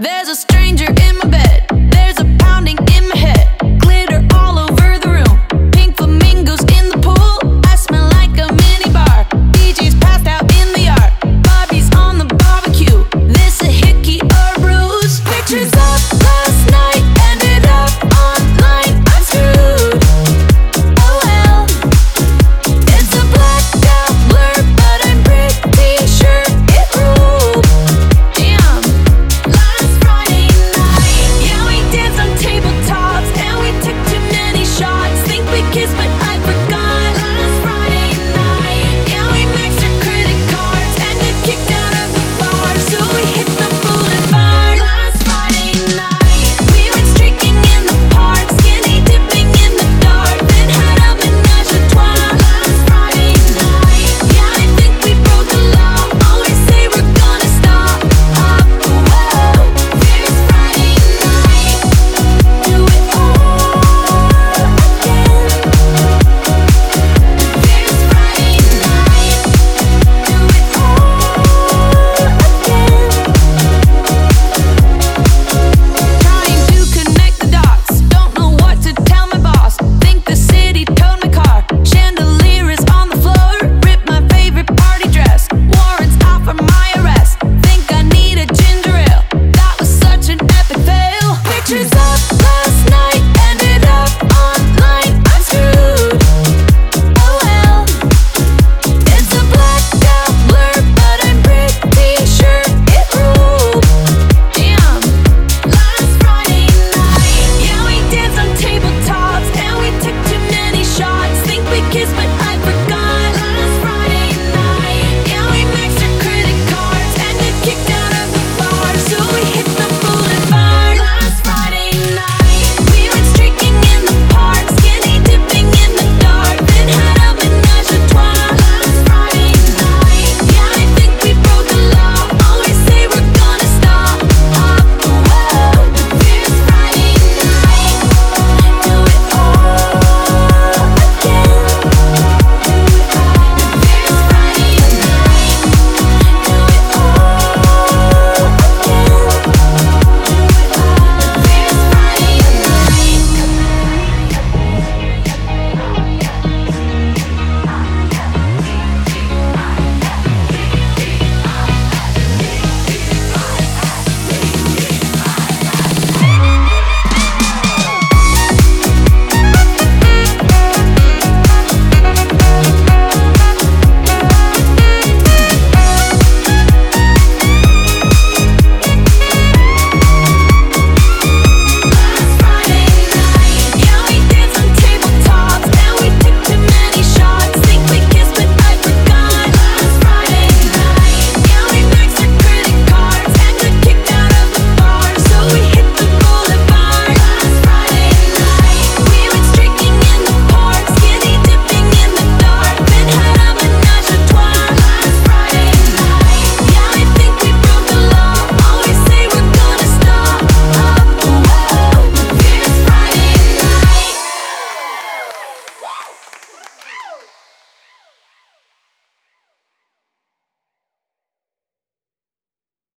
There's a stranger kiss, but I kiss, but